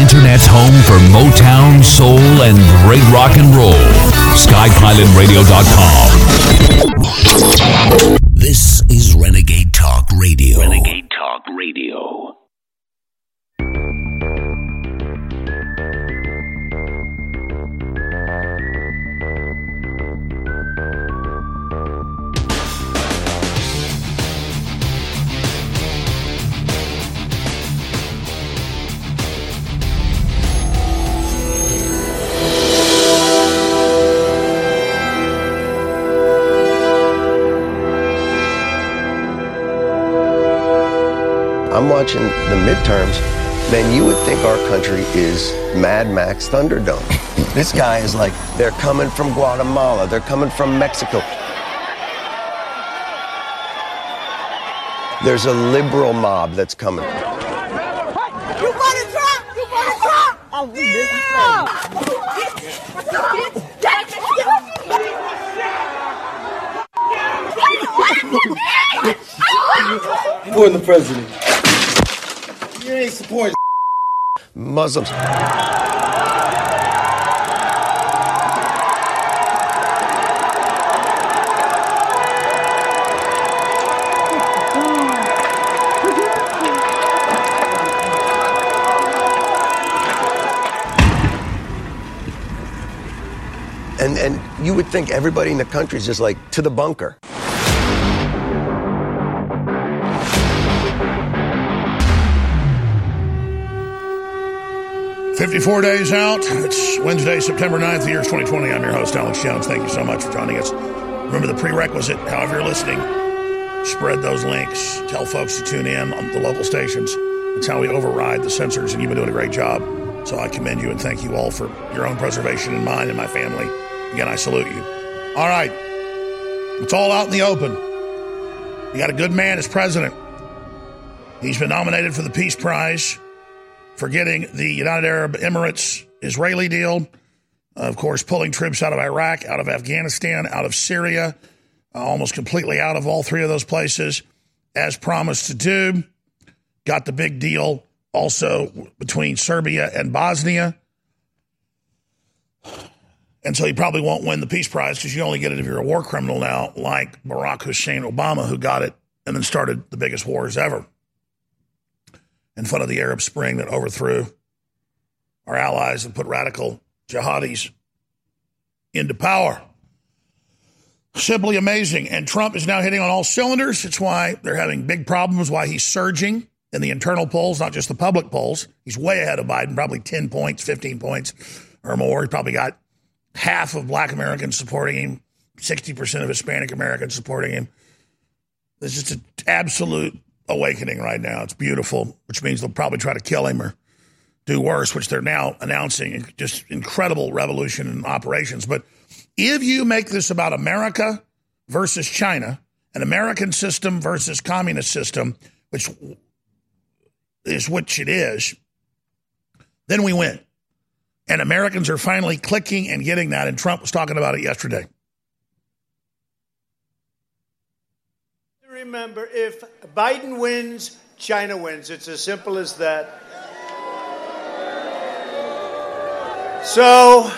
internet's home for Motown, soul, and great rock and roll. SkyPilotRadio.com. This is Renegade Talk Radio. Renegade Talk Radio. I'm watching the midterms, man, you would think our country is Mad Max Thunderdome. this guy is like, they're coming from Guatemala, they're coming from Mexico. There's a liberal mob that's coming. You want to drop? You want to drop? Oh, Supporting the president. You ain't supporting. Muslims. And, and you would think everybody in the country is just like to the bunker. 54 days out. It's Wednesday, September 9th, the year is 2020. I'm your host, Alex Jones. Thank you so much for joining us. Remember the prerequisite, however you're listening, spread those links. Tell folks to tune in on the local stations. It's how we override the censors, and you've been doing a great job. So I commend you and thank you all for your own preservation and mine and my family. Again, I salute you. All right. It's all out in the open. You got a good man as president. He's been nominated for the Peace Prize for getting the United Arab Emirates Israeli deal. Of course, pulling troops out of Iraq, out of Afghanistan, out of Syria, uh, almost completely out of all three of those places, as promised to do. Got the big deal also between Serbia and Bosnia. And so he probably won't win the Peace Prize because you only get it if you're a war criminal now, like Barack Hussein Obama, who got it and then started the biggest wars ever in front of the Arab Spring that overthrew our allies and put radical jihadis into power. Simply amazing. And Trump is now hitting on all cylinders. It's why they're having big problems, why he's surging in the internal polls, not just the public polls. He's way ahead of Biden, probably 10 points, 15 points or more. He probably got half of black Americans supporting him, 60% of Hispanic Americans supporting him. There's just an absolute awakening right now. It's beautiful, which means they'll probably try to kill him or do worse, which they're now announcing. Just incredible revolution in operations. But if you make this about America versus China, an American system versus communist system, which is which it is, then we win. And Americans are finally clicking and getting that. And Trump was talking about it yesterday. Remember, if Biden wins, China wins. It's as simple as that. So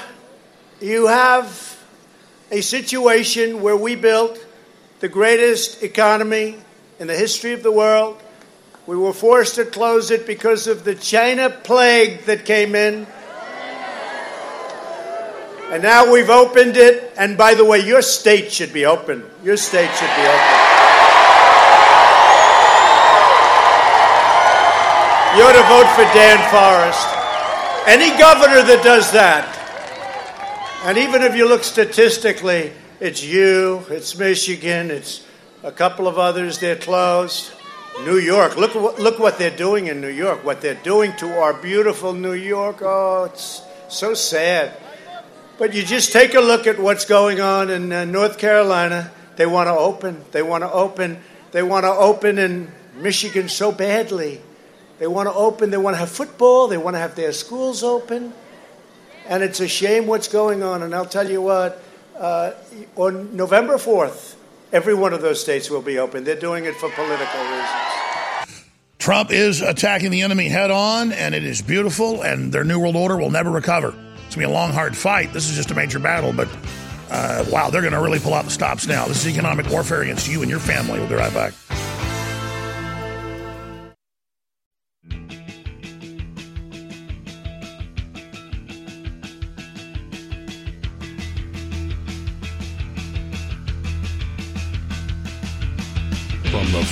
you have a situation where we built the greatest economy in the history of the world. We were forced to close it because of the China plague that came in. And now we've opened it. And by the way, your state should be open. Your state should be open. You ought to vote for Dan Forest. Any governor that does that, and even if you look statistically, it's you, it's Michigan, it's a couple of others, they're closed. New York, look, look what they're doing in New York, what they're doing to our beautiful New York. Oh, it's so sad. But you just take a look at what's going on in uh, North Carolina. They want to open, they want to open, they want to open in Michigan so badly. They want to open, they want to have football, they want to have their schools open. And it's a shame what's going on. And I'll tell you what, uh, on November 4th, every one of those states will be open. They're doing it for political reasons. Trump is attacking the enemy head on, and it is beautiful, and their New World Order will never recover. It's going to be a long, hard fight. This is just a major battle, but uh, wow, they're going to really pull out the stops now. This is economic warfare against you and your family. We'll be right back.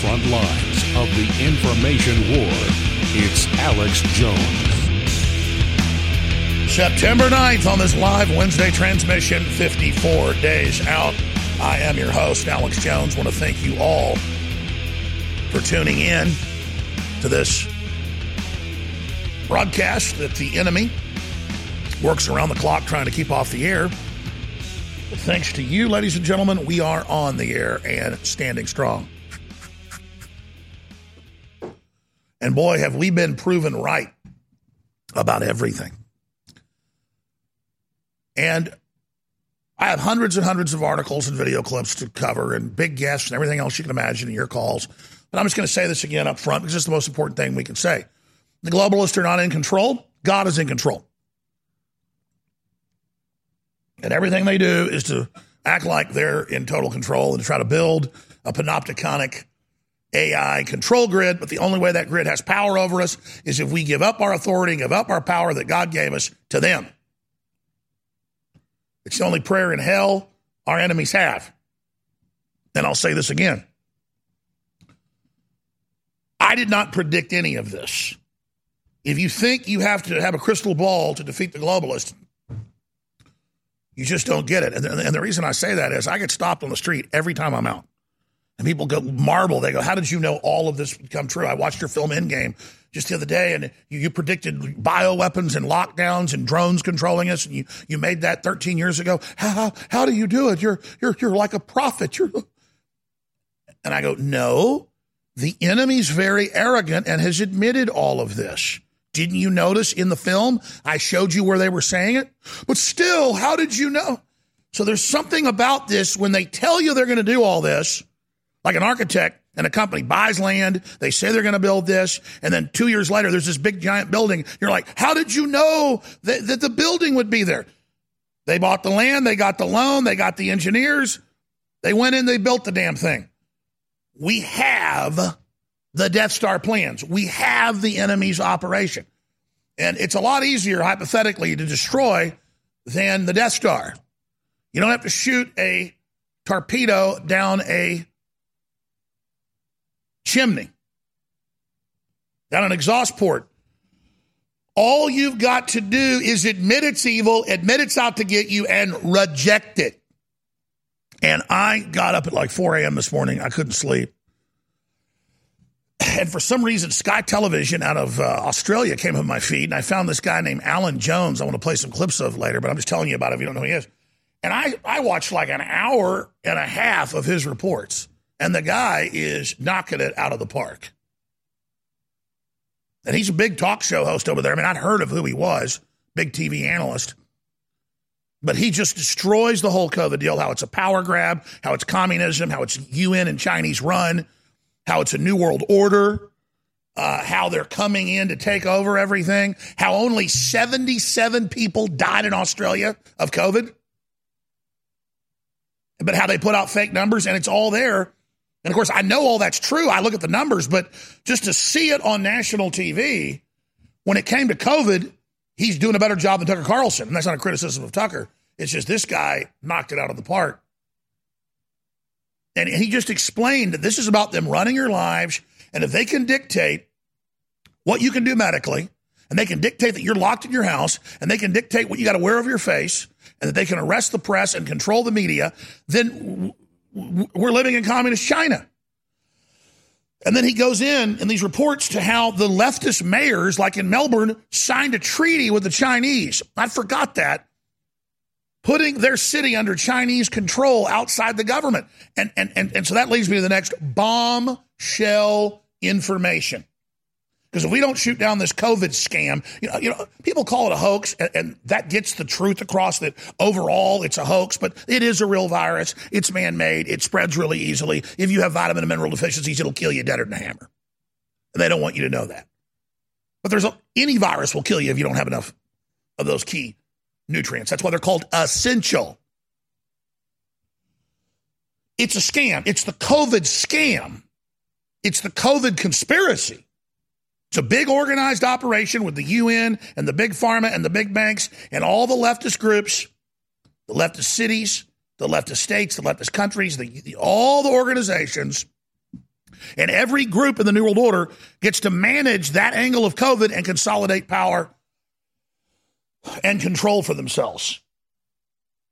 Front lines of the information war, it's Alex Jones. September 9th on this live Wednesday transmission, 54 days out. I am your host, Alex Jones. want to thank you all for tuning in to this broadcast that the enemy works around the clock trying to keep off the air. Thanks to you, ladies and gentlemen, we are on the air and standing strong. And boy, have we been proven right about everything. And I have hundreds and hundreds of articles and video clips to cover and big guests and everything else you can imagine in your calls. But I'm just going to say this again up front because it's the most important thing we can say. The globalists are not in control. God is in control. And everything they do is to act like they're in total control and to try to build a panopticonic AI control grid. But the only way that grid has power over us is if we give up our authority, give up our power that God gave us to them. It's the only prayer in hell our enemies have. And I'll say this again. I did not predict any of this. If you think you have to have a crystal ball to defeat the globalists, you just don't get it. And the reason I say that is I get stopped on the street every time I'm out. And people go marble. They go, "How did you know all of this would come true?" I watched your film Endgame just the other day, and you, you predicted bioweapons and lockdowns and drones controlling us, and you, you made that 13 years ago. How, how how do you do it? You're you're you're like a prophet. You're, and I go, no, the enemy's very arrogant and has admitted all of this. Didn't you notice in the film I showed you where they were saying it? But still, how did you know? So there's something about this when they tell you they're going to do all this like an architect and a company buys land, they say they're going to build this, and then two years later, there's this big giant building. You're like, how did you know that, that the building would be there? They bought the land, they got the loan, they got the engineers, they went in, they built the damn thing. We have the Death Star plans, we have the enemy's operation. And it's a lot easier, hypothetically, to destroy than the Death Star. You don't have to shoot a torpedo down a chimney, down an exhaust port. All you've got to do is admit it's evil, admit it's out to get you, and reject it. And I got up at like 4 a.m. this morning. I couldn't sleep. And for some reason, Sky Television out of uh, Australia came on my feed, and I found this guy named Alan Jones. I want to play some clips of later, but I'm just telling you about it if you don't know who he is. And I, I watched like an hour and a half of his reports. And the guy is knocking it out of the park. And he's a big talk show host over there. I mean, I'd heard of who he was, big TV analyst. But he just destroys the whole COVID deal how it's a power grab, how it's communism, how it's UN and Chinese run, how it's a new world order, uh, how they're coming in to take over everything, how only 77 people died in Australia of COVID, but how they put out fake numbers and it's all there and of course, I know all that's true. I look at the numbers, but just to see it on national TV, when it came to COVID, he's doing a better job than Tucker Carlson. And that's not a criticism of Tucker. It's just this guy knocked it out of the park. And he just explained that this is about them running your lives. And if they can dictate what you can do medically, and they can dictate that you're locked in your house, and they can dictate what you got to wear over your face, and that they can arrest the press and control the media, then we're living in communist China. And then he goes in in these reports to how the leftist mayors, like in Melbourne, signed a treaty with the Chinese. I forgot that. Putting their city under Chinese control outside the government. And, and, and, and so that leads me to the next bombshell information. Because if we don't shoot down this COVID scam, you know, you know, people call it a hoax, and, and, that gets the truth across that overall it's a hoax, but it is a real virus. It's man made. It spreads really easily. If you have vitamin and mineral deficiencies, it'll kill you deader than a hammer. And they don't want you to know that. But there's a, any virus will kill you if you don't have enough of those key nutrients. That's why they're called essential. It's a scam. It's the COVID scam. It's the COVID conspiracy. It's a big organized operation with the UN and the big pharma and the big banks and all the leftist groups, the leftist cities, the leftist states, the leftist countries, the, the, all the organizations. And every group in the New World Order gets to manage that angle of COVID and consolidate power and control for themselves.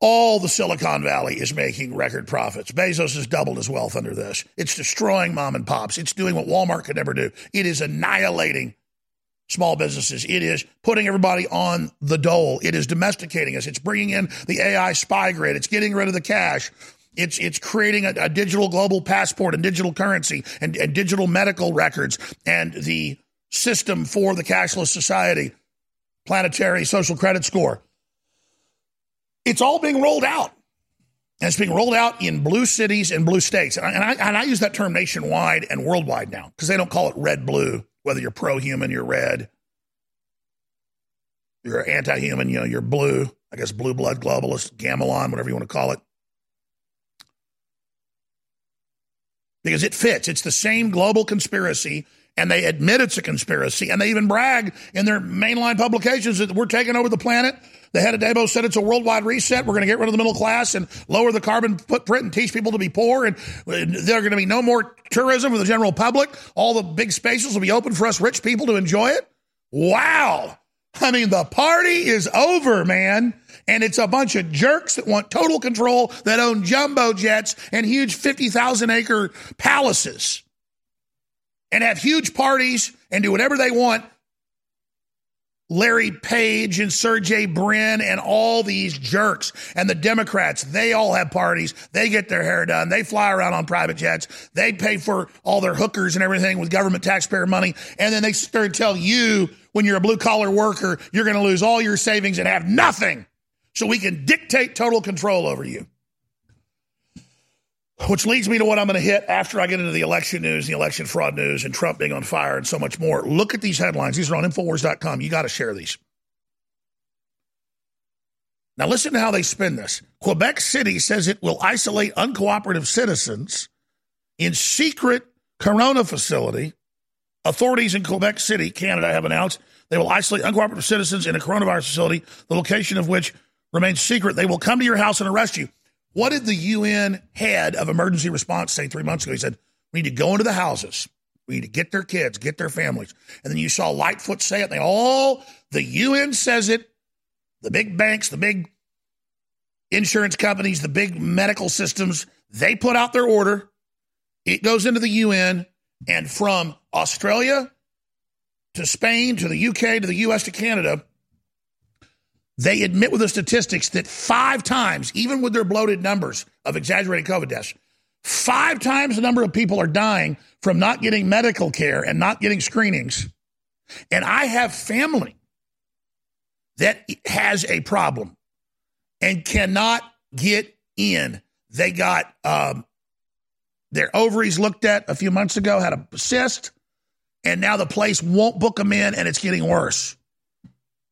All the Silicon Valley is making record profits. Bezos has doubled his wealth under this. It's destroying mom and pops. It's doing what Walmart could never do. It is annihilating small businesses. It is putting everybody on the dole. It is domesticating us. It's bringing in the AI spy grid. It's getting rid of the cash. It's it's creating a, a digital global passport and digital currency and, and digital medical records and the system for the cashless society, planetary social credit score. It's all being rolled out. And it's being rolled out in blue cities and blue states. And I, and I, and I use that term nationwide and worldwide now because they don't call it red blue, whether you're pro human, you're red, you're anti human, you know, you're blue. I guess blue blood globalist, gamelon, whatever you want to call it. Because it fits. It's the same global conspiracy and they admit it's a conspiracy, and they even brag in their mainline publications that we're taking over the planet. The head of Davos said it's a worldwide reset. We're going to get rid of the middle class and lower the carbon footprint and teach people to be poor. And there are going to be no more tourism for the general public. All the big spaces will be open for us rich people to enjoy it. Wow. I mean, the party is over, man. And it's a bunch of jerks that want total control that own jumbo jets and huge 50,000 acre palaces and have huge parties and do whatever they want. Larry Page and Sergey Brin and all these jerks and the Democrats, they all have parties. They get their hair done. They fly around on private jets. They pay for all their hookers and everything with government taxpayer money. And then they start to tell you when you're a blue collar worker, you're going to lose all your savings and have nothing. So we can dictate total control over you. Which leads me to what I'm going to hit after I get into the election news, the election fraud news, and Trump being on fire and so much more. Look at these headlines. These are on Infowars.com. You got to share these. Now, listen to how they spin this. Quebec City says it will isolate uncooperative citizens in secret corona facility. Authorities in Quebec City, Canada, have announced they will isolate uncooperative citizens in a coronavirus facility, the location of which remains secret. They will come to your house and arrest you. What did the UN head of emergency response say three months ago? He said, we need to go into the houses. We need to get their kids, get their families. And then you saw Lightfoot say it. They all, the UN says it. The big banks, the big insurance companies, the big medical systems, they put out their order. It goes into the UN. And from Australia to Spain to the UK to the US to Canada, they admit with the statistics that five times, even with their bloated numbers of exaggerated COVID deaths, five times the number of people are dying from not getting medical care and not getting screenings. And I have family that has a problem and cannot get in. They got um, their ovaries looked at a few months ago, had a cyst, and now the place won't book them in, and it's getting worse.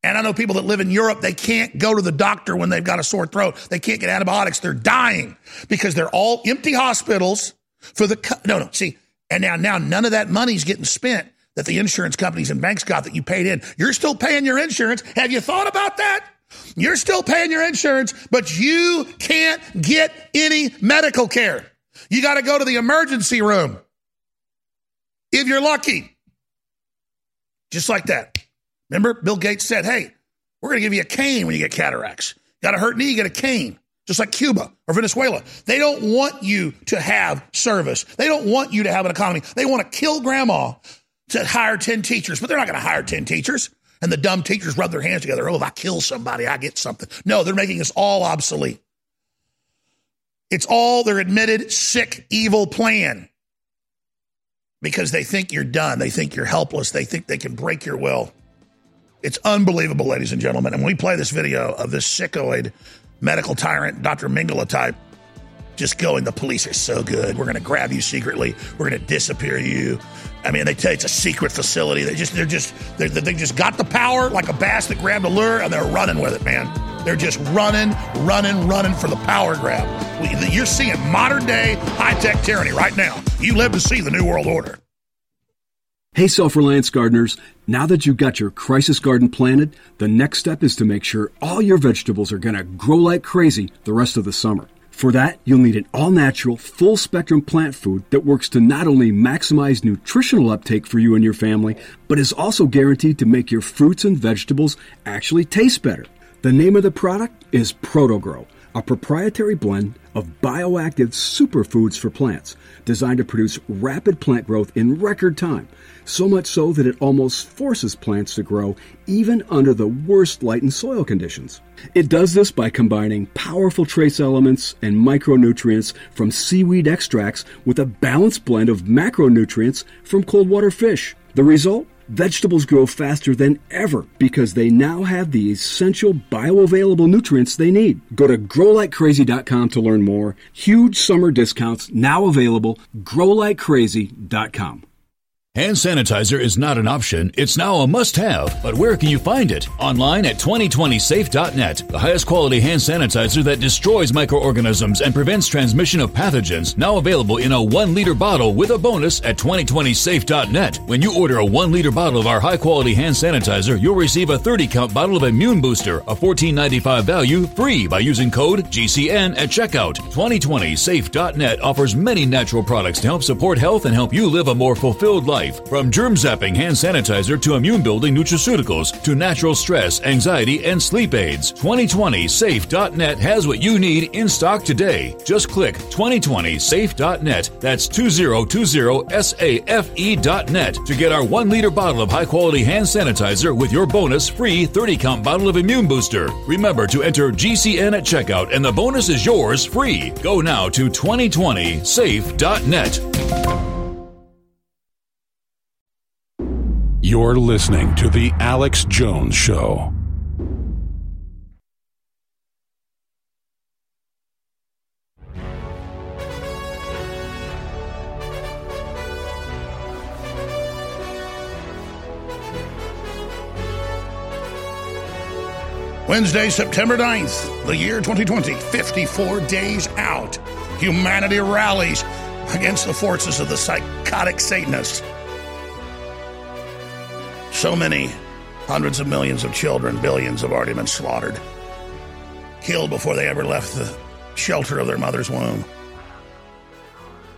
And I know people that live in Europe, they can't go to the doctor when they've got a sore throat. They can't get antibiotics. They're dying because they're all empty hospitals for the, no, no, see, and now, now none of that money's getting spent that the insurance companies and banks got that you paid in. You're still paying your insurance. Have you thought about that? You're still paying your insurance, but you can't get any medical care. You got to go to the emergency room if you're lucky. Just like that. Remember, Bill Gates said, hey, we're going to give you a cane when you get cataracts. Got a hurt knee, you get a cane, just like Cuba or Venezuela. They don't want you to have service. They don't want you to have an economy. They want to kill grandma to hire 10 teachers, but they're not going to hire 10 teachers. And the dumb teachers rub their hands together. Oh, if I kill somebody, I get something. No, they're making us all obsolete. It's all their admitted sick, evil plan because they think you're done. They think you're helpless. They think they can break your will. It's unbelievable, ladies and gentlemen. And when we play this video of this sickoid medical tyrant, Dr. Mengele type, just going, the police are so good. We're going to grab you secretly. We're going to disappear you. I mean, they tell you it's a secret facility. They just, they're just, they're, they just got the power like a bass that grabbed a lure and they're running with it, man. They're just running, running, running for the power grab. You're seeing modern day high tech tyranny right now. You live to see the New World Order. Hey, self reliance gardeners. Now that you've got your crisis garden planted, the next step is to make sure all your vegetables are going to grow like crazy the rest of the summer. For that, you'll need an all natural, full spectrum plant food that works to not only maximize nutritional uptake for you and your family, but is also guaranteed to make your fruits and vegetables actually taste better. The name of the product is ProtoGrow, a proprietary blend of bioactive superfoods for plants designed to produce rapid plant growth in record time so much so that it almost forces plants to grow even under the worst light and soil conditions. It does this by combining powerful trace elements and micronutrients from seaweed extracts with a balanced blend of macronutrients from cold water fish. The result? Vegetables grow faster than ever because they now have the essential bioavailable nutrients they need. Go to growlikecrazy.com to learn more. Huge summer discounts now available. growlikecrazy.com. Hand sanitizer is not an option, it's now a must have. But where can you find it? Online at 2020safe.net. The highest quality hand sanitizer that destroys microorganisms and prevents transmission of pathogens. Now available in a 1 liter bottle with a bonus at 2020safe.net. When you order a 1 liter bottle of our high quality hand sanitizer, you'll receive a 30 count bottle of Immune Booster, a $14.95 value, free by using code GCN at checkout. 2020safe.net offers many natural products to help support health and help you live a more fulfilled life life. From germ zapping hand sanitizer to immune building nutraceuticals to natural stress, anxiety, and sleep aids. 2020safe.net has what you need in stock today. Just click 2020safe.net. That's 2020safe.net to get our one liter bottle of high quality hand sanitizer with your bonus free 30 count bottle of immune booster. Remember to enter GCN at checkout and the bonus is yours free. Go now to 2020safe.net. You're listening to The Alex Jones Show. Wednesday, September 9th, the year 2020, 54 days out. Humanity rallies against the forces of the psychotic Satanists. So many hundreds of millions of children, billions have already been slaughtered, killed before they ever left the shelter of their mother's womb.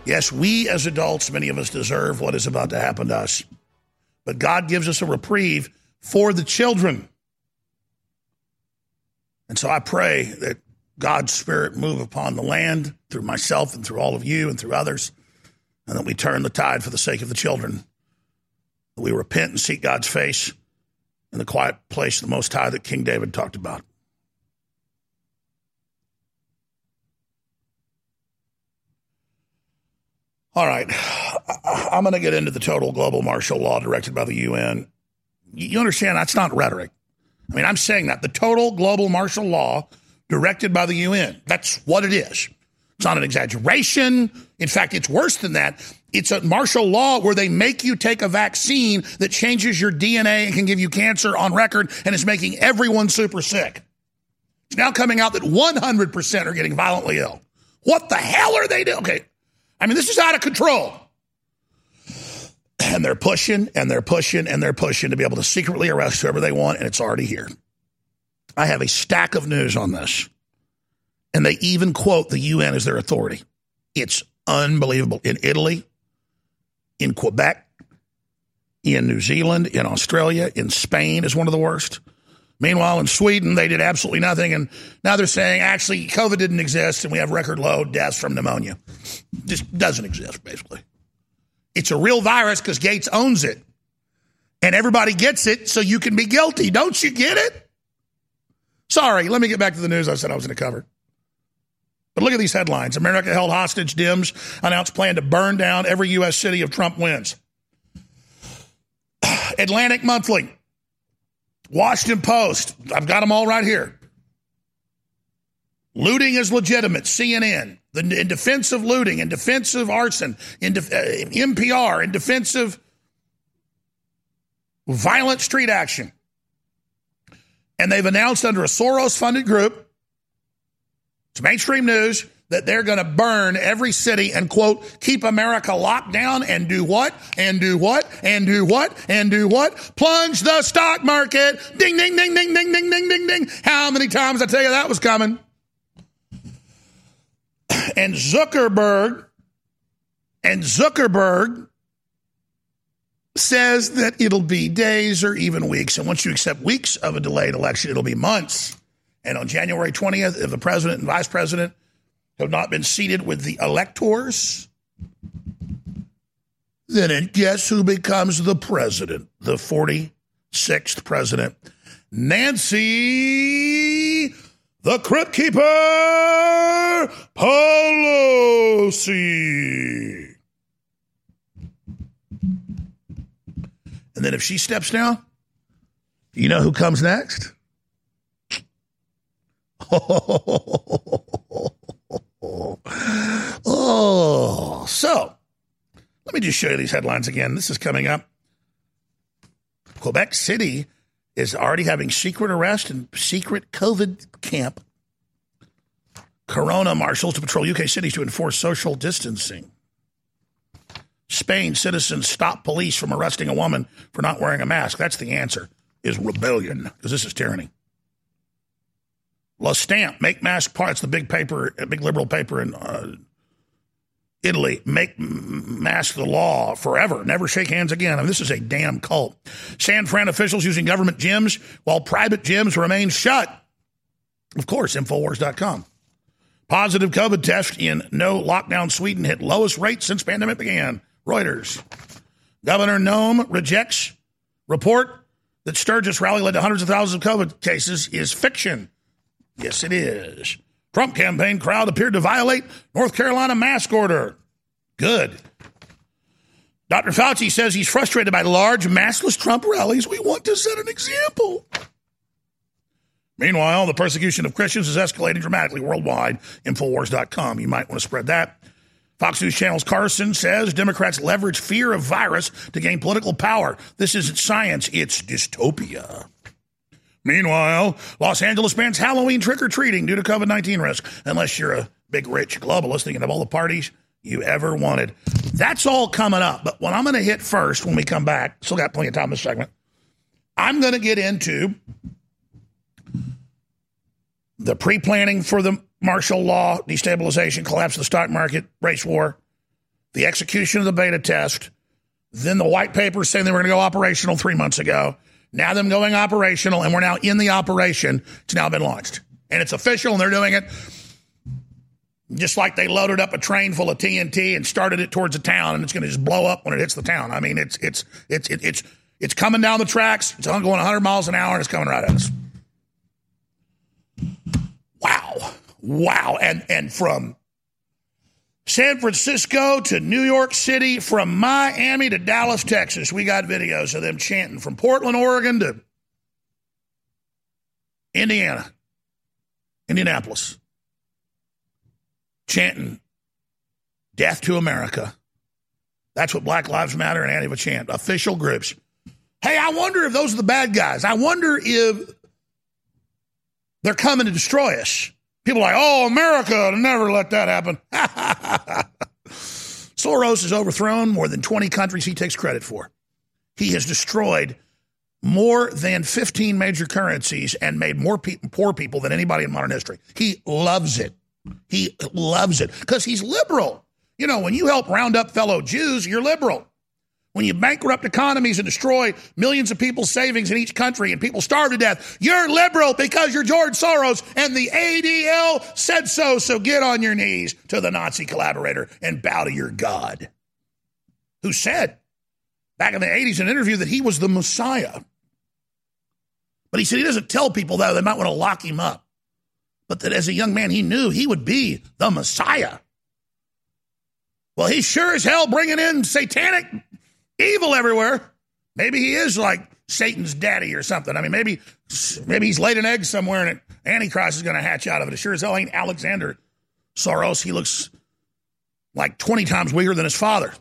Yes, we as adults, many of us deserve what is about to happen to us. But God gives us a reprieve for the children. And so I pray that God's Spirit move upon the land through myself and through all of you and through others, and that we turn the tide for the sake of the children we repent and seek God's face in the quiet place of the Most High that King David talked about. All right, I'm going to get into the total global martial law directed by the UN. You understand that's not rhetoric. I mean, I'm saying that the total global martial law directed by the UN. That's what it is. It's not an exaggeration. In fact, it's worse than that. It's a martial law where they make you take a vaccine that changes your DNA and can give you cancer on record and is making everyone super sick. It's now coming out that 100% are getting violently ill. What the hell are they doing? Okay. I mean, this is out of control. And they're pushing and they're pushing and they're pushing to be able to secretly arrest whoever they want, and it's already here. I have a stack of news on this. And they even quote the UN as their authority. It's unbelievable. In Italy, in Quebec, in New Zealand, in Australia, in Spain is one of the worst. Meanwhile, in Sweden, they did absolutely nothing. And now they're saying actually COVID didn't exist and we have record low deaths from pneumonia. Just doesn't exist, basically. It's a real virus because Gates owns it. And everybody gets it so you can be guilty. Don't you get it? Sorry, let me get back to the news I said I was going to cover. But look at these headlines. America held hostage. Dems announced plan to burn down every U.S. city if Trump wins. Atlantic Monthly, Washington Post. I've got them all right here. Looting is legitimate. CNN. The, in defense of looting, in defense of arson, in def, uh, NPR, in defense of violent street action. And they've announced under a Soros funded group, it's mainstream news, that they're going to burn every city and quote, keep America locked down and do what? And do what? And do what? And do what? Plunge the stock market. Ding, ding, ding, ding, ding, ding, ding, ding, ding. How many times I tell you that was coming? And Zuckerberg, and Zuckerberg says that it'll be days or even weeks. And once you accept weeks of a delayed election, it'll be months. And on January 20th, if the president and vice president have not been seated with the electors, then guess who becomes the president? The 46th president. Nancy, the Crypt Keeper Pelosi. And then if she steps down, you know who comes next? oh, so let me just show you these headlines again. This is coming up. Quebec City is already having secret arrest and secret COVID camp. Corona marshals to patrol UK cities to enforce social distancing. Spain citizens stop police from arresting a woman for not wearing a mask. That's the answer, is rebellion, because this is tyranny. La Stamp, make mask parts, the big paper, big liberal paper in uh, Italy, make mask the law forever, never shake hands again. I mean, this is a damn cult. San Fran officials using government gyms while private gyms remain shut. Of course, Infowars.com. Positive COVID test in no lockdown Sweden hit lowest rate since pandemic began. Reuters. Governor Noem rejects report that Sturgis rally led to hundreds of thousands of COVID cases is fiction. Yes, it is. Trump campaign crowd appeared to violate North Carolina mask order. Good. Dr. Fauci says he's frustrated by large maskless Trump rallies. We want to set an example. Meanwhile, the persecution of Christians is escalating dramatically worldwide. Infowars.com. You might want to spread that. Fox News Channel's Carlson says Democrats leverage fear of virus to gain political power. This isn't science, it's dystopia. Meanwhile, Los Angeles bans Halloween trick or treating due to COVID 19 risk, unless you're a big rich globalist thinking of all the parties you ever wanted. That's all coming up. But what I'm going to hit first when we come back, still got plenty of time in this segment, I'm going to get into the pre planning for the martial law, destabilization, collapse of the stock market, race war, the execution of the beta test, then the white paper saying they were going to go operational three months ago. Now them going operational, and we're now in the operation. It's now been launched, and it's official, and they're doing it just like they loaded up a train full of TNT and started it towards a town, and it's going to just blow up when it hits the town. I mean, it's it's it's it's it's coming down the tracks. It's going 100 miles an hour, and it's coming right at us. Wow. Wow. And, and from San Francisco to New York City, from Miami to Dallas, Texas, we got videos of them chanting from Portland, Oregon to Indiana, Indianapolis, chanting death to America. That's what Black Lives Matter and Antifa chant, official groups. Hey, I wonder if those are the bad guys. I wonder if they're coming to destroy us. People like, oh, America, never let that happen. Soros has overthrown more than 20 countries he takes credit for. He has destroyed more than 15 major currencies and made more pe- poor people than anybody in modern history. He loves it. He loves it because he's liberal. You know, when you help round up fellow Jews, you're liberal. When you bankrupt economies and destroy millions of people's savings in each country and people starve to death, you're liberal because you're George Soros and the ADL said so. So get on your knees to the Nazi collaborator and bow to your God, who said back in the 80s in an interview that he was the Messiah. But he said he doesn't tell people that they might want to lock him up. But that as a young man, he knew he would be the Messiah. Well, he's sure as hell bringing in satanic evil everywhere. Maybe he is like Satan's daddy or something. I mean, maybe maybe he's laid an egg somewhere and it Antichrist is going to hatch out of it. As sure as hell ain't Alexander Soros. He looks like 20 times weaker than his father.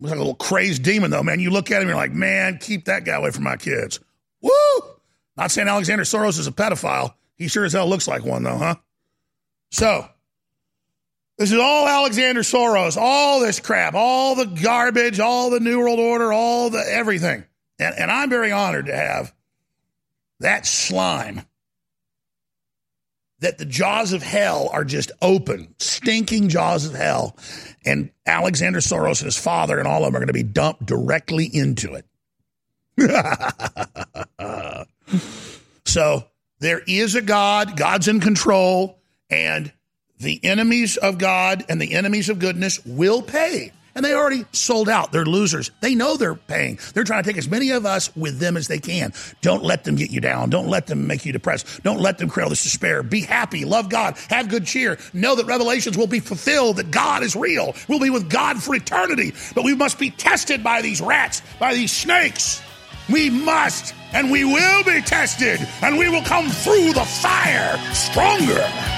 Looks like a little crazed demon, though, man. You look at him, you're like, man, keep that guy away from my kids. Woo! Not saying Alexander Soros is a pedophile. He sure as hell looks like one, though, huh? So, this is all Alexander Soros, all this crap, all the garbage, all the New World Order, all the everything. And, and I'm very honored to have that slime that the jaws of hell are just open, stinking jaws of hell. And Alexander Soros and his father and all of them are going to be dumped directly into it. so there is a God, God's in control, and the enemies of God and the enemies of goodness will pay. And they already sold out. They're losers. They know they're paying. They're trying to take as many of us with them as they can. Don't let them get you down. Don't let them make you depressed. Don't let them create this despair. Be happy. Love God. Have good cheer. Know that revelations will be fulfilled, that God is real. We'll be with God for eternity. But we must be tested by these rats, by these snakes. We must, and we will be tested, and we will come through the fire stronger.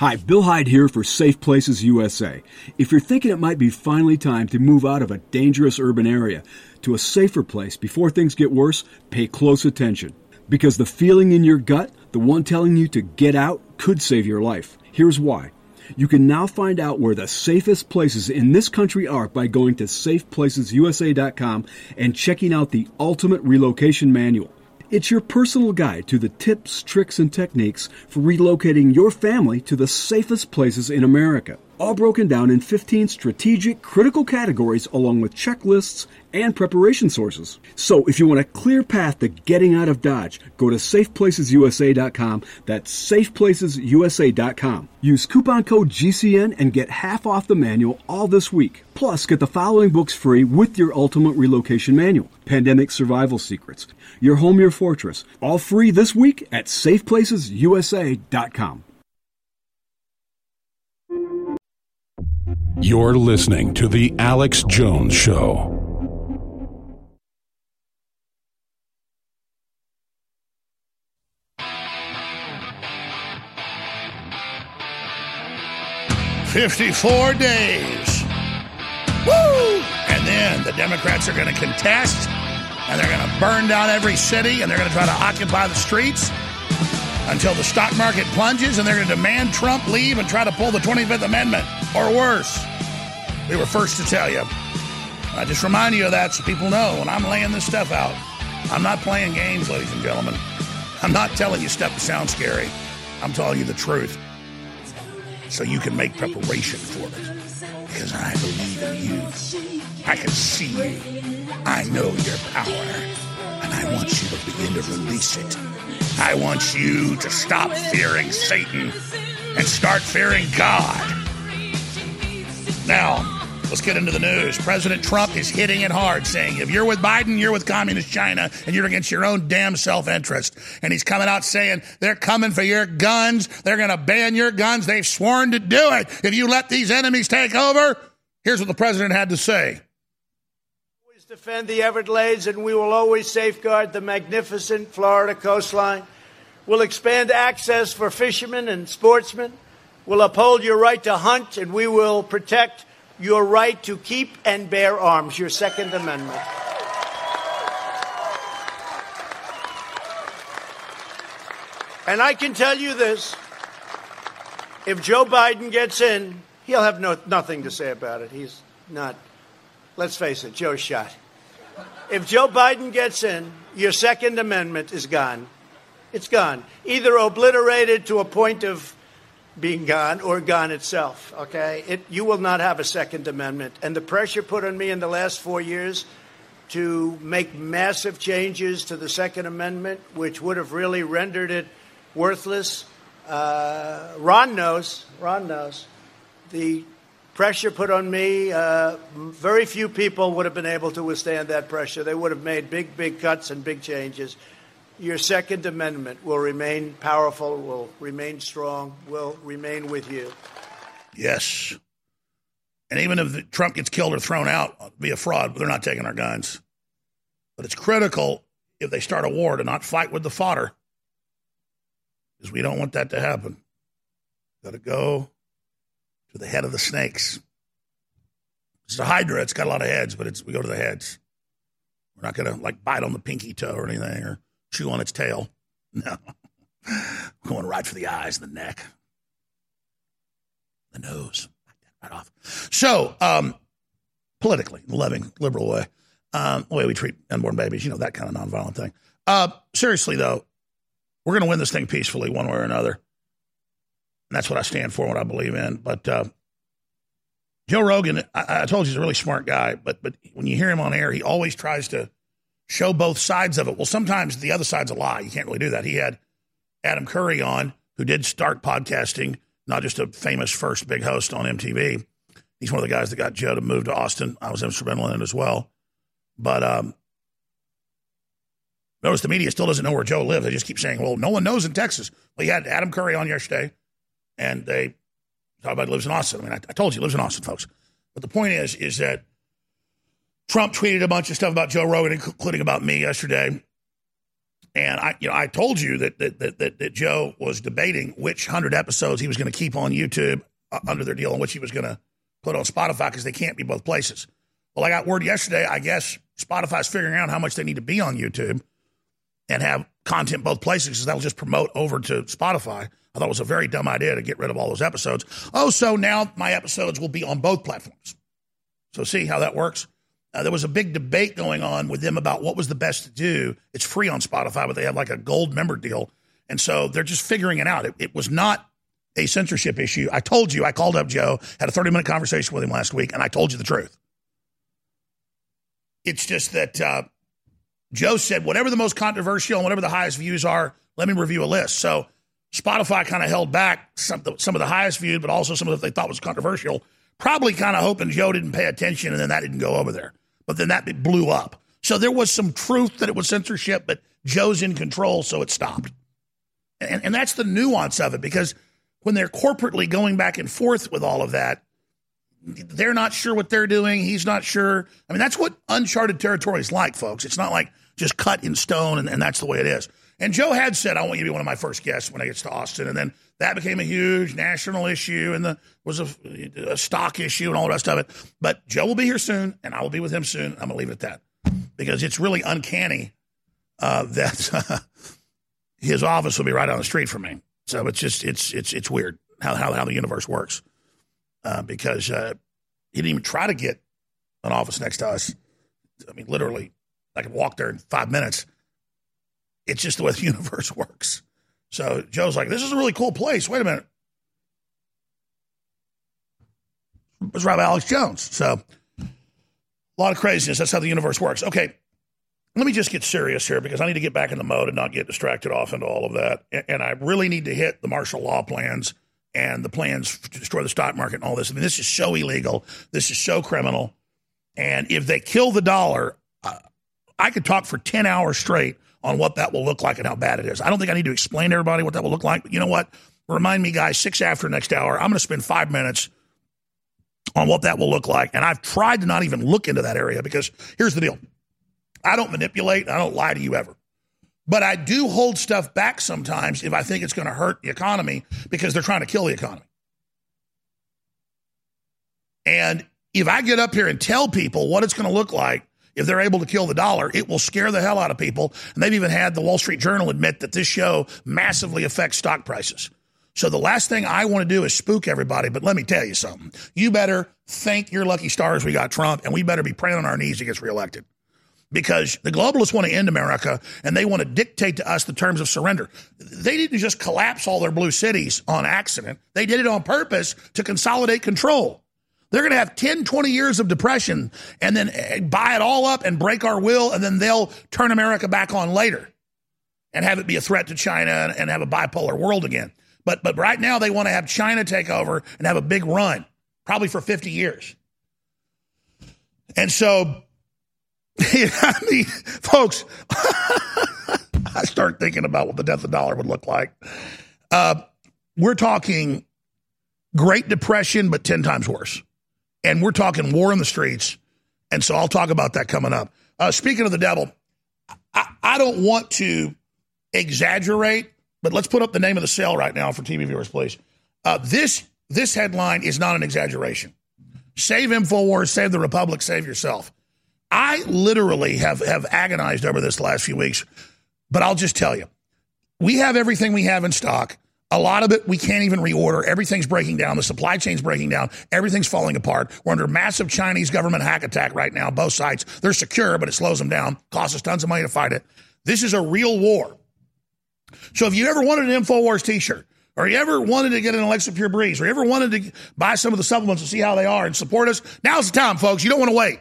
Hi, Bill Heid here for Safe Places USA. If you're thinking it might be finally time to move out of a dangerous urban area to a safer place before things get worse, pay close attention. Because the feeling in your gut, the one telling you to get out, could save your life. Here's why. You can now find out where the safest places in this country are by going to safeplacesusa.com and checking out the Ultimate Relocation Manual. It's your personal guide to the tips, tricks, and techniques for relocating your family to the safest places in America. All broken down in 15 strategic, critical categories along with checklists and preparation sources. So if you want a clear path to getting out of Dodge, go to safeplacesusa.com. That's safeplacesusa.com. Use coupon code GCN and get half off the manual all this week. Plus, get the following books free with your ultimate relocation manual Pandemic Survival Secrets, Your Home, Your Fortress. All free this week at safeplacesusa.com. You're listening to The Alex Jones Show. Fifty-four days. Woo! And then the Democrats are going to contest, and they're going to burn down every city, and they're going to try to occupy the streets until the stock market plunges, and they're going to demand Trump leave and try to pull the 25th Amendment, or worse. We were first to tell you. I just remind you of that so people know when I'm laying this stuff out, I'm not playing games, ladies and gentlemen. I'm not telling you stuff that sounds scary. I'm telling you the truth so you can make preparation for it. Because I believe in you. I can see you. I know your power. I want you to begin to release it. I want you to stop fearing Satan and start fearing God. Now, let's get into the news. President Trump is hitting it hard, saying, if you're with Biden, you're with Communist China, and you're against your own damn self interest. And he's coming out saying, they're coming for your guns. They're going to ban your guns. They've sworn to do it. If you let these enemies take over, here's what the president had to say. Defend the Everglades, and we will always safeguard the magnificent Florida coastline. We'll expand access for fishermen and sportsmen. We'll uphold your right to hunt, and we will protect your right to keep and bear arms, your Second Amendment. And I can tell you this if Joe Biden gets in, he'll have no, nothing to say about it. He's not, let's face it, Joe's shot. If Joe Biden gets in, your Second Amendment is gone. It's gone. Either obliterated to a point of being gone or gone itself. Okay, it, you will not have a Second Amendment, and the pressure put on me in the last four years to make massive changes to the Second Amendment, which would have really rendered it worthless. Uh, Ron knows. Ron knows the pressure put on me. Uh, very few people would have been able to withstand that pressure. They would have made big, big cuts and big changes your Second Amendment will remain powerful, will remain strong, will remain with you. Yes. And even if Trump gets killed or thrown out, be a fraud, they're not taking our guns. But it's critical if they start a war to not fight with the fodder, because we don't want that to happen. Got to go to the head of the snakes. It's a hydra. It's got a lot of heads, but it's we go to the heads. We're not going to like bite on the pinky toe or anything or chew on its tail. No. Going right for the eyes, the neck, the nose, right off. So, um, politically, loving, liberal way, um, the way we treat unborn babies, you know, that kind of nonviolent thing. Uh, seriously, though, we're going to win this thing peacefully, one way or another. That's what I stand for, what I believe in. But uh, Joe Rogan, I, I told you he's a really smart guy, but but when you hear him on air, he always tries to show both sides of it. Well, sometimes the other side's a lie. You can't really do that. He had Adam Curry on, who did start podcasting, not just a famous first big host on MTV. He's one of the guys that got Joe to move to Austin. I was instrumental in it as well. But um, notice the media still doesn't know where Joe lives. They just keep saying, well, no one knows in Texas. Well, you had Adam Curry on yesterday, and they talk about lives in Austin. I mean, I, I told you lives in Austin, folks. But the point is, is that Trump tweeted a bunch of stuff about Joe Rogan, including about me yesterday. And I, you know, I told you that that that, that Joe was debating which hundred episodes he was going to keep on YouTube uh, under their deal and which he was going to put on Spotify because they can't be both places. Well, I got word yesterday. I guess Spotify's figuring out how much they need to be on YouTube and have content both places because that'll just promote over to Spotify. I thought it was a very dumb idea to get rid of all those episodes. Oh, so now my episodes will be on both platforms. So see how that works? Uh, there was a big debate going on with them about what was the best to do. It's free on Spotify, but they have like a gold member deal. And so they're just figuring it out. It, it was not a censorship issue. I told you, I called up Joe, had a 30 minute conversation with him last week, and I told you the truth. It's just that uh, Joe said, whatever the most controversial and whatever the highest views are, let me review a list. So Spotify kind of held back some, some of the highest viewed, but also some of the they thought was controversial. Probably kind of hoping Joe didn't pay attention and then that didn't go over there but then that blew up. So there was some truth that it was censorship, but Joe's in control, so it stopped. And, and that's the nuance of it because when they're corporately going back and forth with all of that, they're not sure what they're doing. He's not sure. I mean, that's what uncharted territory is like, folks. It's not like just cut in stone and, and that's the way it is. And Joe had said, I want you to be one of my first guests when I get to Austin. And then that became a huge national issue and the was a, a, stock issue and all the rest of it. But Joe will be here soon, and I will be with him soon. I'm gonna leave it at that because it's really uncanny uh, that his office will be right down the street from me. So it's just it's it's it's weird how how, how the universe works uh, because uh, he didn't even try to get an office next to us. I mean, literally, I could walk there in five minutes. It's just the way the universe works. So Joe's like, this is a really cool place. Wait a minute. It's Rabbi Alex Jones. So a lot of craziness. That's how the universe works. Okay. Let me just get serious here because I need to get back in the mode and not get distracted off into all of that. And I really need to hit the martial law plans and the plans to destroy the stock market and all this. I mean, this is so illegal. This is so criminal. And if they kill the dollar, I could talk for 10 hours straight on what that will look like and how bad it is. I don't think I need to explain to everybody what that will look like. But you know what? Remind me, guys, six after next hour, I'm going to spend five minutes on what that will look like. And I've tried to not even look into that area because here's the deal I don't manipulate, I don't lie to you ever. But I do hold stuff back sometimes if I think it's going to hurt the economy because they're trying to kill the economy. And if I get up here and tell people what it's going to look like if they're able to kill the dollar, it will scare the hell out of people. And they've even had the Wall Street Journal admit that this show massively affects stock prices. So the last thing I want to do is spook everybody. But let me tell you something. You better thank your lucky stars we got Trump, and we better be praying on our knees he gets reelected. Because the globalists want to end America and they want to dictate to us the terms of surrender. They didn't just collapse all their blue cities on accident. They did it on purpose to consolidate control. They're going to have 10, 20 years of depression and then eh, buy it all up and break our will, and then they'll turn America back on later and have it be a threat to China and have a bipolar world again. But, but right now, they want to have China take over and have a big run, probably for 50 years. And so, I mean, folks, I start thinking about what the death of the dollar would look like. Uh, we're talking Great Depression, but 10 times worse. And we're talking war in the streets. And so I'll talk about that coming up. Uh, speaking of the devil, I, I don't want to exaggerate, but let's put up the name of the sale right now for TV viewers, please. Uh, this this headline is not an exaggeration. Save Infowars, save the Republic, save yourself. I literally have have agonized over this last few weeks, but I'll just tell you, we have everything we have in stock. A lot of it we can't even reorder. Everything's breaking down. The supply chain's breaking down. Everything's falling apart. We're under massive Chinese government hack attack right now, both sides. They're secure, but it slows them down, costs us tons of money to fight it. This is a real war. So if you ever wanted an InfoWars t shirt, or you ever wanted to get an Alexa Pure Breeze, or you ever wanted to buy some of the supplements and see how they are and support us, now's the time, folks. You don't want to wait.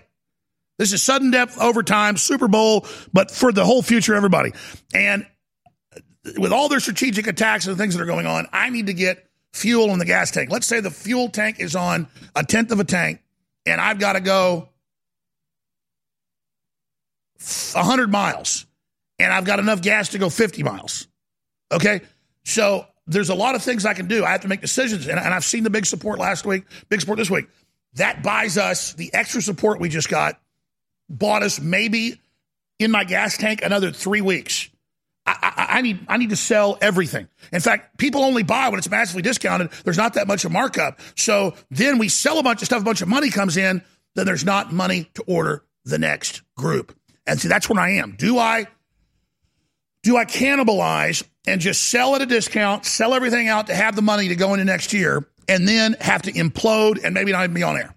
This is sudden death overtime, Super Bowl, but for the whole future, everybody. And with all their strategic attacks and things that are going on, I need to get fuel in the gas tank. Let's say the fuel tank is on a tenth of a tank, and I've got to go 100 miles, and I've got enough gas to go 50 miles. Okay? So there's a lot of things I can do. I have to make decisions, and, and I've seen the big support last week, big support this week. That buys us the extra support we just got, bought us maybe in my gas tank another three weeks. I, I, I, need I need to sell everything. In fact, people only buy when it's massively discounted. There's not that much of markup. So then we sell a bunch of stuff, a bunch of money comes in, then there's not money to order the next group. And see, that's where I am. Do I do I cannibalize and just sell at a discount, sell everything out to have the money to go into next year, and then have to implode and maybe not even be on air?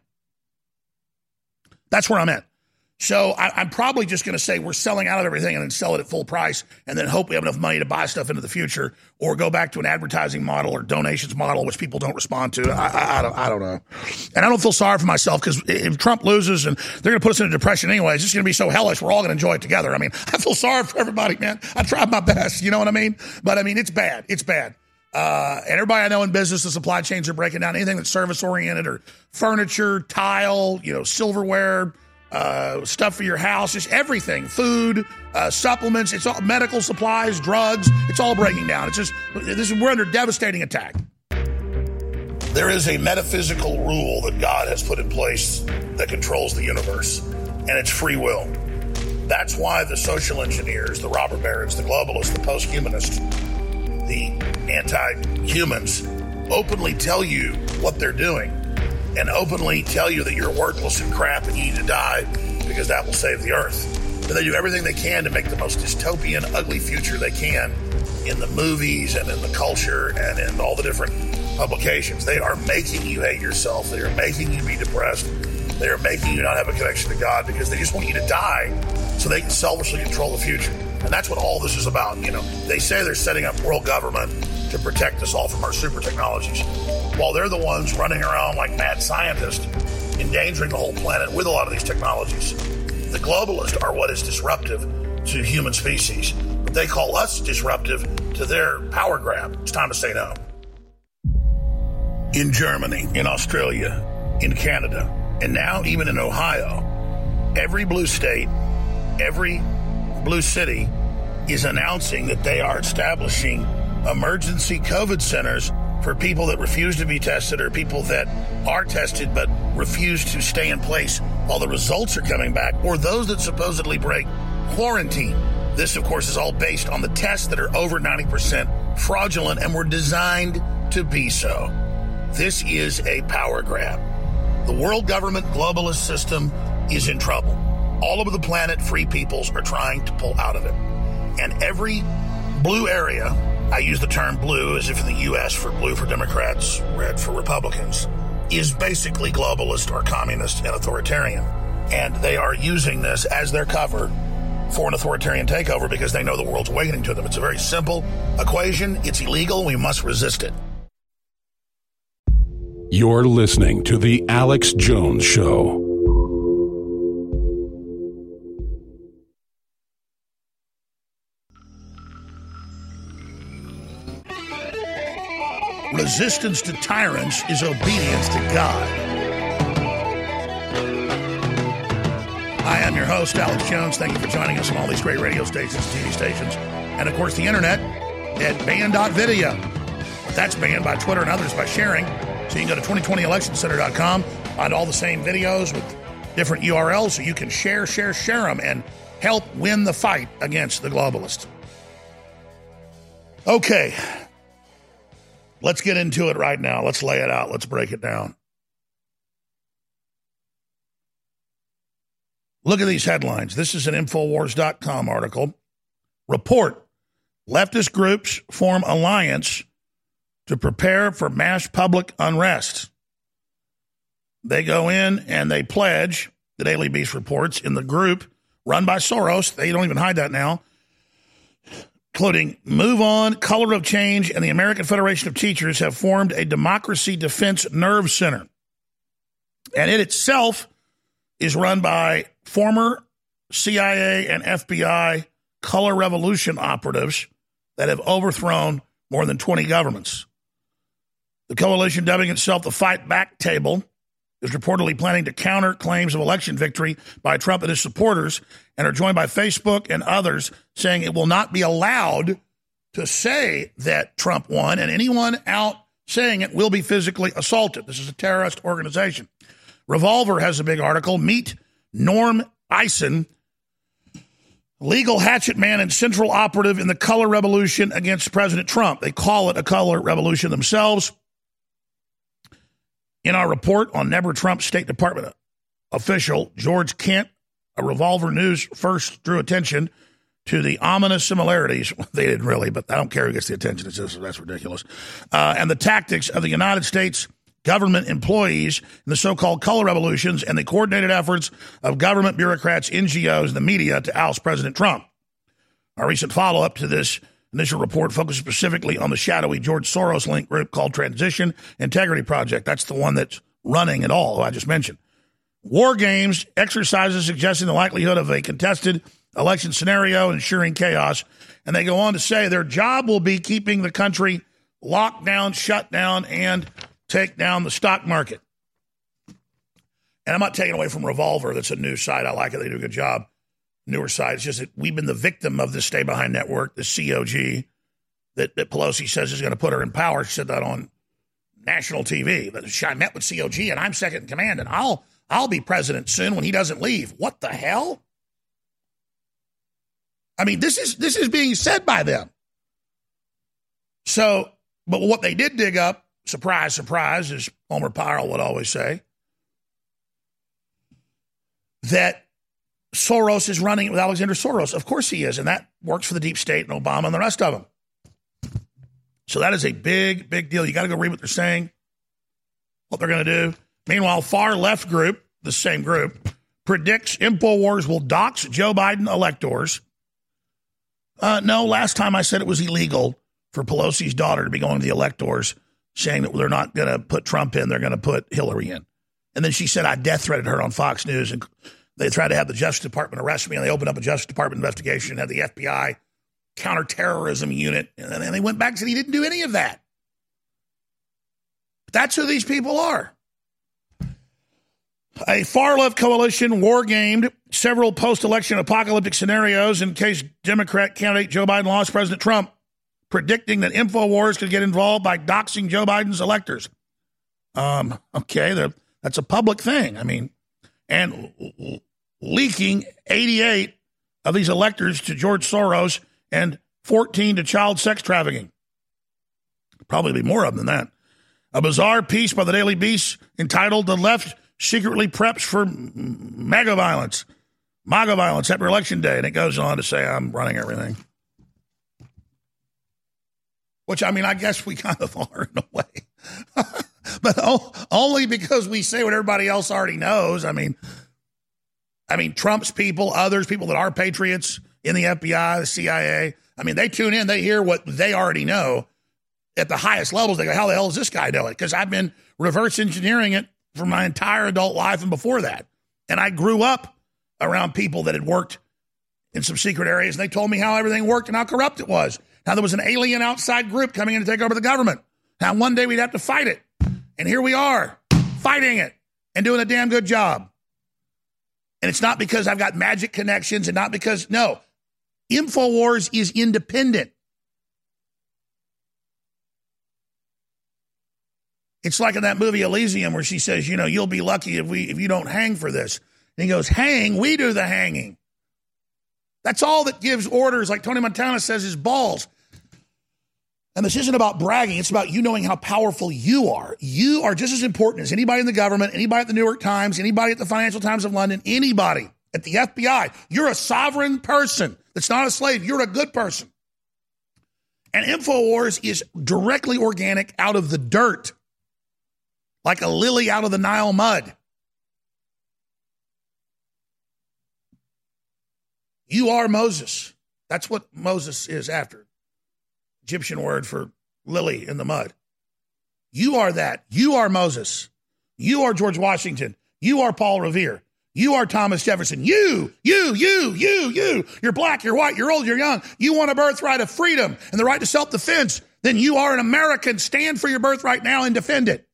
That's where I'm at. So I, am probably just going to say we're selling out of everything and then sell it at full price and then hope we have enough money to buy stuff into the future or go back to an advertising model or donations model, which people don't respond to. I, I, I don't, I don't know. And I don't feel sorry for myself because if Trump loses and they're going to put us in a depression anyway, it's just going to be so hellish. We're all going to enjoy it together. I mean, I feel sorry for everybody, man. I tried my best. You know what I mean? But I mean, it's bad. It's bad. Uh, and everybody I know in business, the supply chains are breaking down. Anything that's service oriented or furniture, tile, you know, silverware, uh, stuff for your house, just everything, food, uh, supplements, it's all medical supplies, drugs. It's all breaking down. It's just this is we're under devastating attack. There is a metaphysical rule that God has put in place that controls the universe, and it's free will. That's why the social engineers, the robber barons, the globalists, the post-humanists, the anti-humans openly tell you what they're doing and openly tell you that you're worthless and crap and you need to die because that will save the earth. But they do everything they can to make the most dystopian, ugly future they can in the movies and in the culture and in all the different publications. They are making you hate yourself. They are making you be depressed. They are making you not have a connection to God because they just want you to die so they can selfishly control the future. And that's what all this is about. You know, they say they're setting up world government to protect us all from our super technologies, while they're the ones running around like mad scientists, endangering the whole planet with a lot of these technologies. The globalists are what is disruptive to human species, but they call us disruptive to their power grab. It's time to say no. In Germany, in Australia, in Canada, and now even in Ohio, every blue state, every blue city is announcing that they are establishing emergency COVID centers for people that refuse to be tested or people that are tested but refuse to stay in place while the results are coming back, or those that supposedly break quarantine. This, of course, is all based on the tests that are over 90% fraudulent and were designed to be so. This is a power grab. The world government globalist system is in trouble. All over the planet, free peoples are trying to pull out of it. And every blue area I use the term blue as if in the U.S. for blue for Democrats, red for Republicans, is basically globalist or communist and authoritarian. And they are using this as their cover for an authoritarian takeover because they know the world's awakening to them. It's a very simple equation. It's illegal. We must resist it. You're listening to The Alex Jones Show. Resistance to tyrants is obedience to God. I'm your host, Alex Jones. Thank you for joining us on all these great radio stations, TV stations, and of course the internet at banned.video. That's banned by Twitter and others by sharing. So you can go to 2020electioncenter.com, find all the same videos with different URLs so you can share, share, share them. And help win the fight against the globalists. Okay, let's get into it right now. Let's lay it out. Let's break it down. Look at these headlines. This is an Infowars.com article. Report leftist groups form alliance to prepare for mass public unrest. They go in and they pledge, the Daily Beast reports, in the group run by Soros, they don't even hide that now, including Move On, Color of Change, and the American Federation of Teachers have formed a democracy defense nerve center. And it itself is run by former CIA and FBI color revolution operatives that have overthrown more than 20 governments. The coalition, dubbing itself the Fight Back Table, is reportedly planning to counter claims of election victory by Trump and his supporters, and are joined by Facebook and others saying it will not be allowed to say that Trump won, and anyone out saying it will be physically assaulted. This is a terrorist organization. Revolver has a big article. Meet Norm Eisen, legal hatchet man and central operative in the color revolution against President Trump. They call it a color revolution themselves. In our report on Never Trump State Department official George Kent, a Revolver News first drew attention to the ominous similarities. They didn't really, but I don't care who gets the attention. It's just, that's ridiculous. Uh, and the tactics of the United States government employees in the so-called color revolutions and the coordinated efforts of government bureaucrats, NGOs, and the media to oust President Trump. Our recent follow-up to this initial report focused specifically on the shadowy George Soros linked group called Transition Integrity Project. That's the one that's running it all, I just mentioned. War games, exercises suggesting the likelihood of a contested election scenario, ensuring chaos. And they go on to say their job will be keeping the country locked down, shut down, and take down the stock market. And I'm not taking away from Revolver. That's a new site. I like it. They do a good job. Newer side. It's just that we've been the victim of the stay behind network, the COG, that, that Pelosi says is going to put her in power. She said that on national TV. I met with COG and I'm second in command and I'll I'll be president soon when he doesn't leave. What the hell? I mean, this is this is being said by them. So, but what they did dig up surprise, surprise, as Gomer Pyle would always say, that Soros is running it with Alexander Soros. Of course he is, and that works for the deep state and Obama and the rest of them. So that is a big, big deal. You got to go read what they're saying, what they're going to do. Meanwhile, far left group, the same group, predicts InfoWars will dox Joe Biden electors. Uh, no, last time I said it was illegal for Pelosi's daughter to be going to the electors saying that they're not going to put Trump in, they're going to put Hillary in. And then she said I death threatened her on Fox News, and they tried to have the Justice Department arrest me, and they opened up a Justice Department investigation, had the FBI counterterrorism unit, and then they went back and said he didn't do any of that. That's who these people are. A far left coalition war gamed several post election apocalyptic scenarios in case Democrat candidate Joe Biden lost President Trump predicting that InfoWars could get involved by doxing Joe Biden's electors. Um, okay, that's a public thing. I mean, and leaking 88 of these electors to George Soros and 14 to child sex trafficking. Probably be more of them than that. A bizarre piece by the Daily Beast entitled The Left Secretly Preps for MAGA Violence. MAGA violence after Election Day. And it goes on to say, I'm running everything which I mean, I guess we kind of are in a way, but only because we say what everybody else already knows. I mean, I mean, Trump's people, others, people that are patriots in the FBI, the CIA. I mean, they tune in, they hear what they already know at the highest levels. They go, "How the hell does this guy know it?" Because I've been reverse engineering it for my entire adult life and before that, and I grew up around people that had worked in some secret areas, and they told me how everything worked and how corrupt it was. Now there was an alien outside group coming in to take over the government. Now one day we'd have to fight it. And here we are, fighting it and doing a damn good job. And it's not because I've got magic connections and not because, no, InfoWars is independent. It's like in that movie Elysium where she says, you know, you'll be lucky if we if you don't hang for this. And he goes, hang, we do the hanging. That's all that gives orders, like Tony Montana says, is balls. And this isn't about bragging, it's about you knowing how powerful you are. You are just as important as anybody in the government, anybody at the New York Times, anybody at the Financial Times of London, anybody at the FBI. You're a sovereign person that's not a slave. You're a good person. And InfoWars is directly organic out of the dirt, like a lily out of the Nile mud. You are Moses. That's what Moses is after. Egyptian word for lily in the mud. You are that. You are Moses. You are George Washington. You are Paul Revere. You are Thomas Jefferson. You, you, you, you, you. You're black, you're white, you're old, you're young. You want a birthright of freedom and the right to self defense. Then you are an American. Stand for your birthright now and defend it.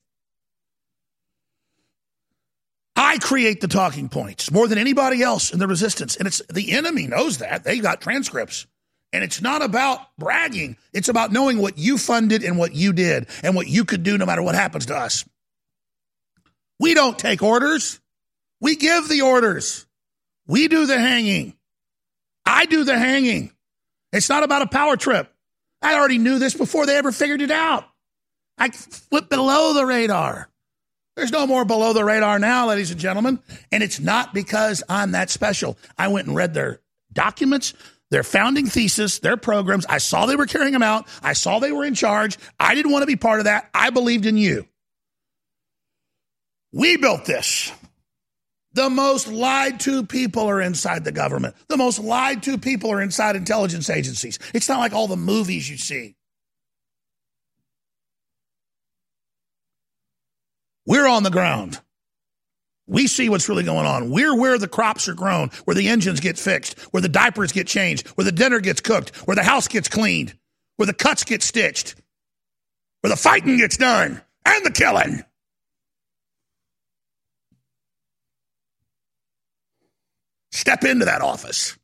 I create the talking points more than anybody else in the resistance. And it's the enemy knows that. They got transcripts. And it's not about bragging. It's about knowing what you funded and what you did and what you could do no matter what happens to us. We don't take orders. We give the orders. We do the hanging. I do the hanging. It's not about a power trip. I already knew this before they ever figured it out. I flipped below the radar. There's no more below the radar now, ladies and gentlemen. And it's not because I'm that special. I went and read their documents, their founding thesis, their programs. I saw they were carrying them out. I saw they were in charge. I didn't want to be part of that. I believed in you. We built this. The most lied to people are inside the government. The most lied to people are inside intelligence agencies. It's not like all the movies you see. We're on the ground. We see what's really going on. We're where the crops are grown, where the engines get fixed, where the diapers get changed, where the dinner gets cooked, where the house gets cleaned, where the cuts get stitched, where the fighting gets done, and the killing. Step into that office.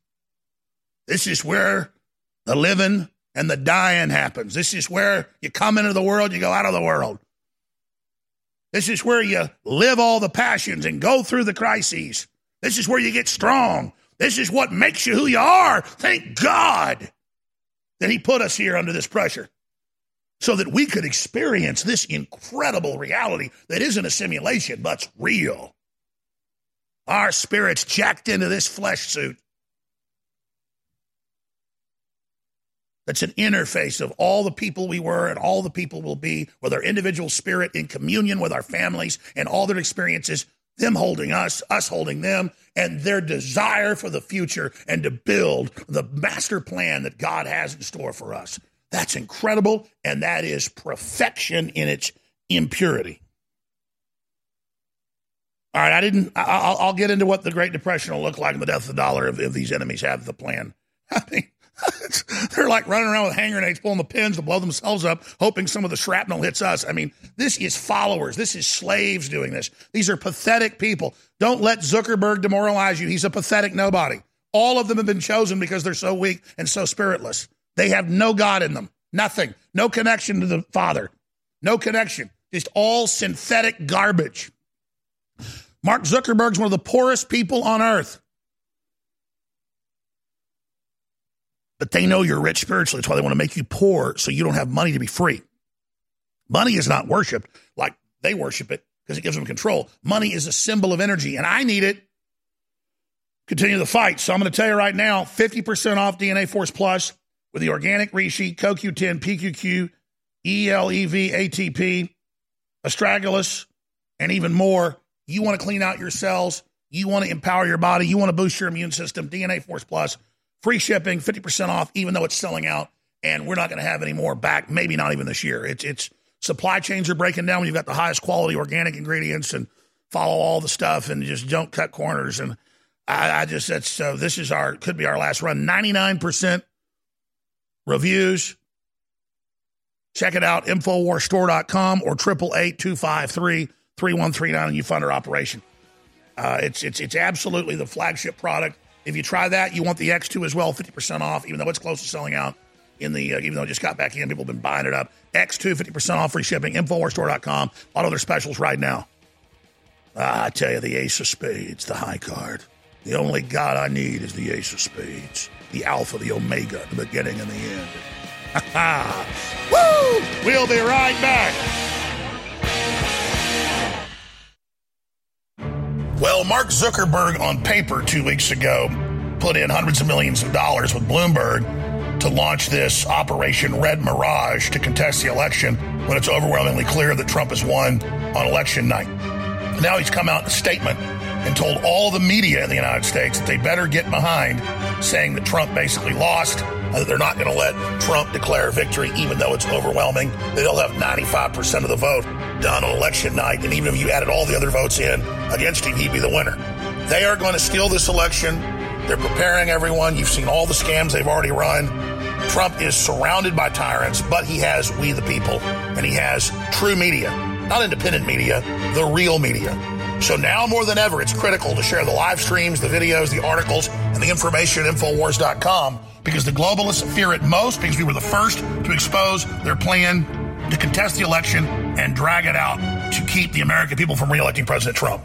This is where the living and the dying happens. This is where you come into the world, you go out of the world. This is where you live all the passions and go through the crises. This is where you get strong. This is what makes you who you are. Thank God that He put us here under this pressure so that we could experience this incredible reality that isn't a simulation, but's real. Our spirits jacked into this flesh suit. That's an interface of all the people we were and all the people will be with our individual spirit in communion with our families and all their experiences, them holding us, us holding them, and their desire for the future and to build the master plan that God has in store for us. That's incredible, and that is perfection in its impurity. All right, I didn't. I'll, I'll, get into what the Great Depression will look like and the death of the dollar if, if these enemies have the plan. I mean, they're like running around with hand grenades, pulling the pins to blow themselves up, hoping some of the shrapnel hits us. I mean, this is followers. This is slaves doing this. These are pathetic people. Don't let Zuckerberg demoralize you. He's a pathetic nobody. All of them have been chosen because they're so weak and so spiritless. They have no God in them, nothing, no connection to the Father, no connection, just all synthetic garbage. Mark Zuckerberg's one of the poorest people on earth. But they know you're rich spiritually. That's why they want to make you poor so you don't have money to be free. Money is not worshiped like they worship it because it gives them control. Money is a symbol of energy, and I need it. Continue the fight. So I'm going to tell you right now 50% off DNA Force Plus with the organic reishi, CoQ10, PQQ, ELEV, ATP, astragalus, and even more. You want to clean out your cells. You want to empower your body. You want to boost your immune system. DNA Force Plus, free shipping, 50% off, even though it's selling out. And we're not going to have any more back, maybe not even this year. It's, it's supply chains are breaking down when you've got the highest quality organic ingredients and follow all the stuff and just don't cut corners. And I, I just, that's, uh, this is our, could be our last run. 99% reviews. Check it out, InfoWarsStore.com or 888 253 3139 and you fund our operation. Uh, it's, it's, it's absolutely the flagship product. If you try that, you want the X2 as well, 50% off, even though it's close to selling out. In the uh, even though it just got back in, people have been buying it up. X2, 50% off free shipping, Infowarsstore.com. A lot of other specials right now. Ah, I tell you, the ace of spades, the high card. The only God I need is the ace of spades, the alpha, the omega, the beginning and the end. Woo! We'll be right back. Well, Mark Zuckerberg on paper two weeks ago put in hundreds of millions of dollars with Bloomberg to launch this Operation Red Mirage to contest the election when it's overwhelmingly clear that Trump has won on election night. Now he's come out in a statement and told all the media in the United States that they better get behind saying that Trump basically lost, that they're not going to let Trump declare victory, even though it's overwhelming. They'll have 95% of the vote done on election night, and even if you added all the other votes in against him, he'd be the winner. They are going to steal this election. They're preparing everyone. You've seen all the scams they've already run. Trump is surrounded by tyrants, but he has we the people, and he has true media, not independent media, the real media. So now more than ever, it's critical to share the live streams, the videos, the articles, and the information at Infowars.com because the globalists fear it most because we were the first to expose their plan to contest the election and drag it out to keep the American people from reelecting President Trump.